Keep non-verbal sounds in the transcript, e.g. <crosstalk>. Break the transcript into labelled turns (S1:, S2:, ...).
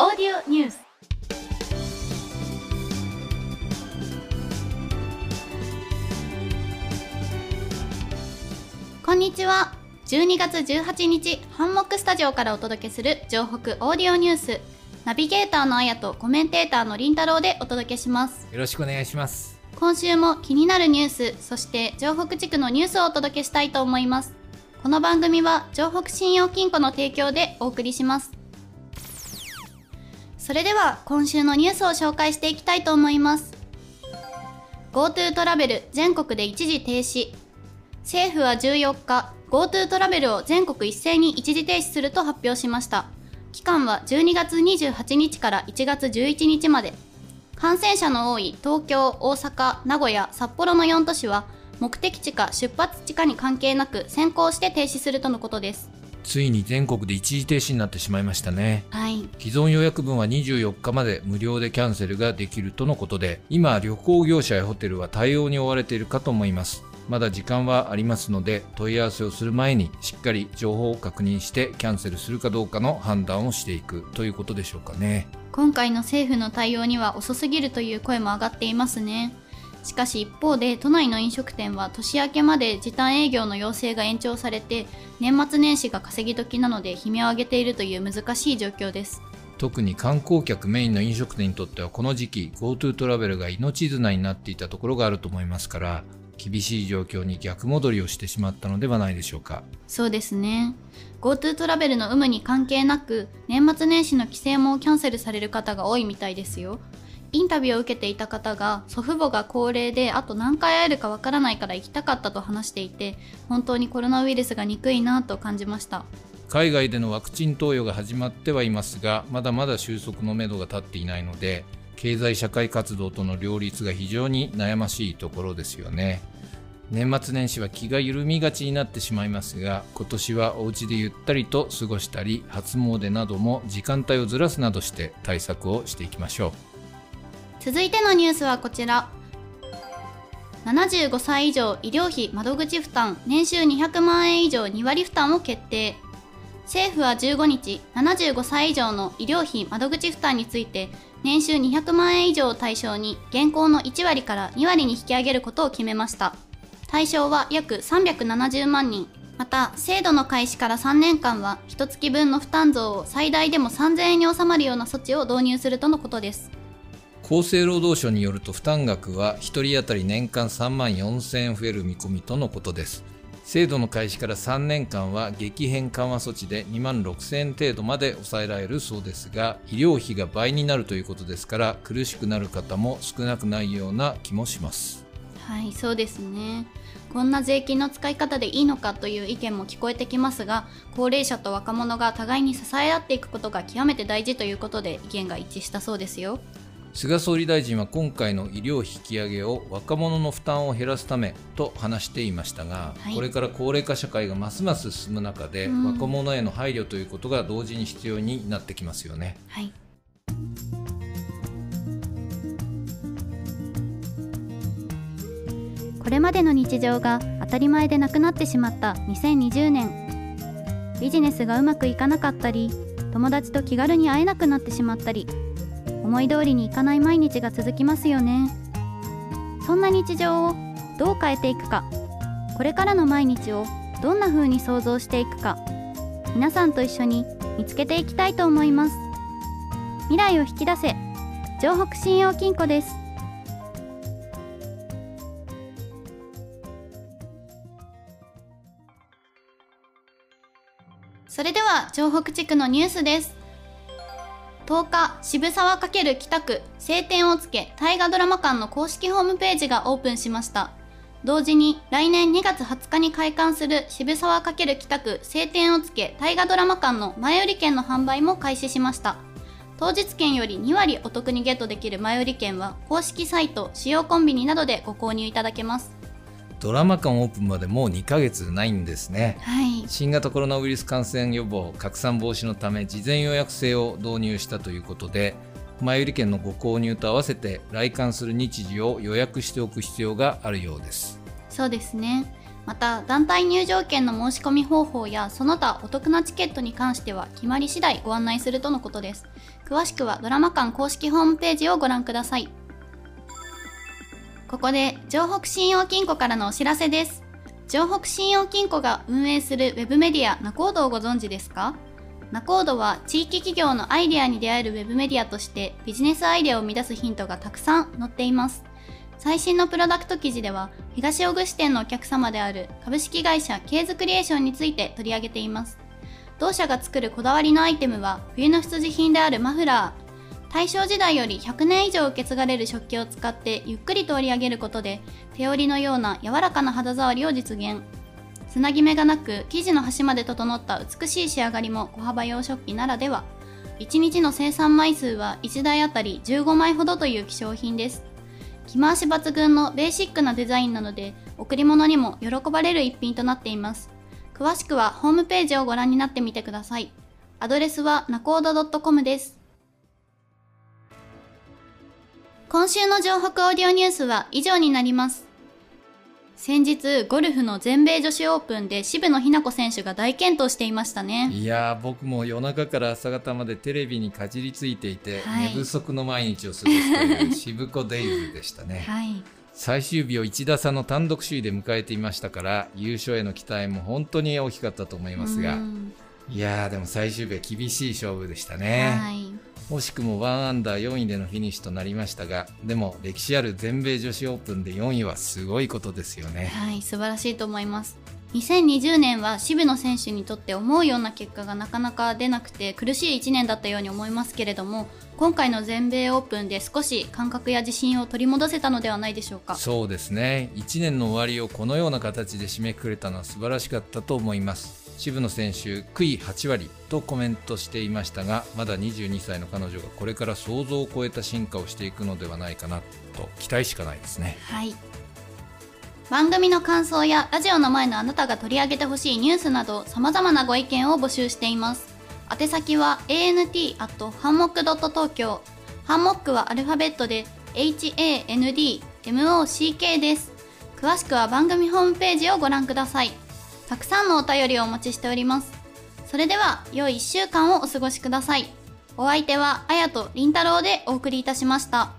S1: オーディオニュース。こんにちは。12月18日ハンモックスタジオからお届けする城北オーディオニュース。ナビゲーターのあやとコメンテーターのりんたろうでお届けします。
S2: よろしくお願いします。
S1: 今週も気になるニュースそして城北地区のニュースをお届けしたいと思います。この番組は城北信用金庫の提供でお送りしますそれでは今週のニュースを紹介していきたいと思います。GoTo トラベル全国で一時停止。政府は14日 GoTo トラベルを全国一斉に一時停止すると発表しました。期間は12月28日から1月11日まで。感染者の多い東京、大阪、名古屋、札幌の4都市は目的地か出発地かに関係なく先行して停止するとのことです。
S2: ついに全国で一時停止になってしまいましたね。
S1: はい。
S2: 既存予約分は24日まで無料でキャンセルができるとのことで今旅行業者やホテルは対応に追われているかと思います。まだ時間はありますので問い合わせをする前にしっかり情報を確認してキャンセルするかどうかの判断をしていくということでしょうかね。
S1: 今回の政府の対応には遅すぎるという声も上がっていますねしかし一方で都内の飲食店は年明けまで時短営業の要請が延長されて年末年始が稼ぎ時なので悲鳴を上げているという難しい状況です。
S2: 特に観光客メインの飲食店にとってはこの時期 GoTo トラベルが命綱になっていたところがあると思いますから厳しい状況に逆戻りをしてしまったのではないでしょうか。
S1: そうですね。GoTo トラベルの有無に関係なく年末年始の帰省もキャンセルされる方が多いみたいですよインタビューを受けていた方が祖父母が高齢であと何回会えるかわからないから行きたかったと話していて本当にコロナウイルスが憎いなと感じました。
S2: 海外でのワクチン投与が始まってはいますがまだまだ収束のめどが立っていないので経済社会活動との両立が非常に悩ましいところですよね。年末年始は気が緩みがちになってしまいますが今年はお家でゆったりと過ごしたり初詣なども時間帯をずらすなどして対策をしていきましょう。
S1: 続いてのニュースはこちら。75歳以上医療費窓口負担。年収200万円以上2割負担を決定。政府は15日75歳以上の医療費窓口負担について年収200万円以上を対象に現行の1割から2割に引き上げることを決めました。対象は約370万人。また制度の開始から3年間は1月分の負担増を最大でも3000円に収まるような措置を導入するとのことです。
S2: 厚生労働省によると負担額は1人当たり年間3万4000円増える見込みとのことです。制度の開始から3年間は激変緩和措置で2万6000円程度まで抑えられるそうですが医療費が倍になるということですから苦しくなる方も少なくないような気もします。
S1: はいそうですね。こんな税金の使い方でいいのかという意見も聞こえてきますが高齢者と若者が互いに支え合っていくことが極めて大事ということで意見が一致したそうですよ。
S2: 菅総理大臣は今回の医療引き上げを若者の負担を減らすためと話していましたが、
S1: はい。
S2: これから高齢化社会がますます進む中で、
S1: うん。
S2: 若者への配慮ということが同時に必要になってきますよね。
S1: はい。これまでの日常が当たり前でなくなってしまった2020年。ビジネスがうまくいかなかったり友達と気軽に会えなくなってしまったり思い通りにいかない毎日が続きますよね。そんな日常をどう変えていくか。これからの毎日をどんな風に想像していくか。皆さんと一緒に見つけていきたいと思います。未来を引き出せ。城北信用金庫です。それでは城北地区のニュースです。10日渋沢×北区晴天をつけ大河ドラマ館の公式ホームページがオープンしました。同時に来年2月20日に開館する渋沢×北区晴天をつけ大河ドラマ館の前売り券の販売も開始しました。当日券より2割お得にゲットできる前売り券は公式サイト主要コンビニなどでご購入いただけます。
S2: ドラマ館オープンまでもう2ヶ月ないんですね。
S1: はい。
S2: 新型コロナウイルス感染予防拡散防止のため事前予約制を導入したということで前売り券のご購入と合わせて来館する日時を予約しておく必要があるようです。
S1: そうですね。また団体入場券の申し込み方法やその他お得なチケットに関しては決まり次第ご案内するとのことです。詳しくはドラマ館公式ホームページをご覧くださいここで城北信用金庫からのお知らせです。城北信用金庫が運営するウェブメディア NACORD をご存知ですか？ NACORD は地域企業のアイデアに出会えるウェブメディアとしてビジネスアイデアを生み出すヒントがたくさん載っています。最新のプロダクト記事では東尾久支店のお客様である株式会社ケーズクリエーションについて取り上げています。同社が作るこだわりのアイテムは冬の必需品であるマフラー大正時代より100年以上受け継がれる食器を使ってゆっくりと織り上げることで手織りのような柔らかな肌触りを実現。つなぎ目がなく生地の端まで整った美しい仕上がりも小幅洋食器ならでは。1日の生産枚数は1台あたり15枚ほどという希少品です。着回し抜群のベーシックなデザインなので贈り物にも喜ばれる一品となっています。詳しくはホームページをご覧になってみてください。アドレスはナコード .com です。今週の城北オーディオニュースは以上になります。先日ゴルフの全米女子オープンで渋野日向子選手が大健闘していましたね。
S2: いやー僕も夜中から朝方までテレビにかじりついていて、
S1: はい。
S2: 寝不足の毎日を過ごすという <laughs> 渋子デイズでしたね。
S1: はい。
S2: 最終日を1打差の単独首位で迎えていましたから優勝への期待も本当に大きかったと思いますが。
S1: うん。
S2: いやーでも最終日は厳しい勝負でしたね、
S1: はい
S2: 惜しくも1アンダー4位でのフィニッシュとなりましたがでも歴史ある全米女子オープンで4位はすごいことですよね。
S1: はい、素晴らしいと思います。2020年は渋野選手にとって思うような結果がなかなか出なくて苦しい1年だったように思いますけれども今回の全米オープンで少し感覚や自信を取り戻せたのではないでしょうか。
S2: そうですね。1年の終わりをこのような形で締めくくれたのは素晴らしかったと思います渋野選手悔い8割とコメントしていましたがまだ22歳の彼女がこれから想像を超えた進化をしていくのではないかなと期待しかないですね。
S1: はい。番組の感想やラジオの前のあなたが取り上げてほしいニュースなど様々なご意見を募集しています。宛先は ant.hanmok.tokyo ハンモックはアルファベットで HANDMOCK です。詳しくは番組ホームページをご覧ください。たくさんのお便りをお待ちしております。それでは良い1週間をお過ごしください。お相手はあやとりんたろうでお送りいたしました。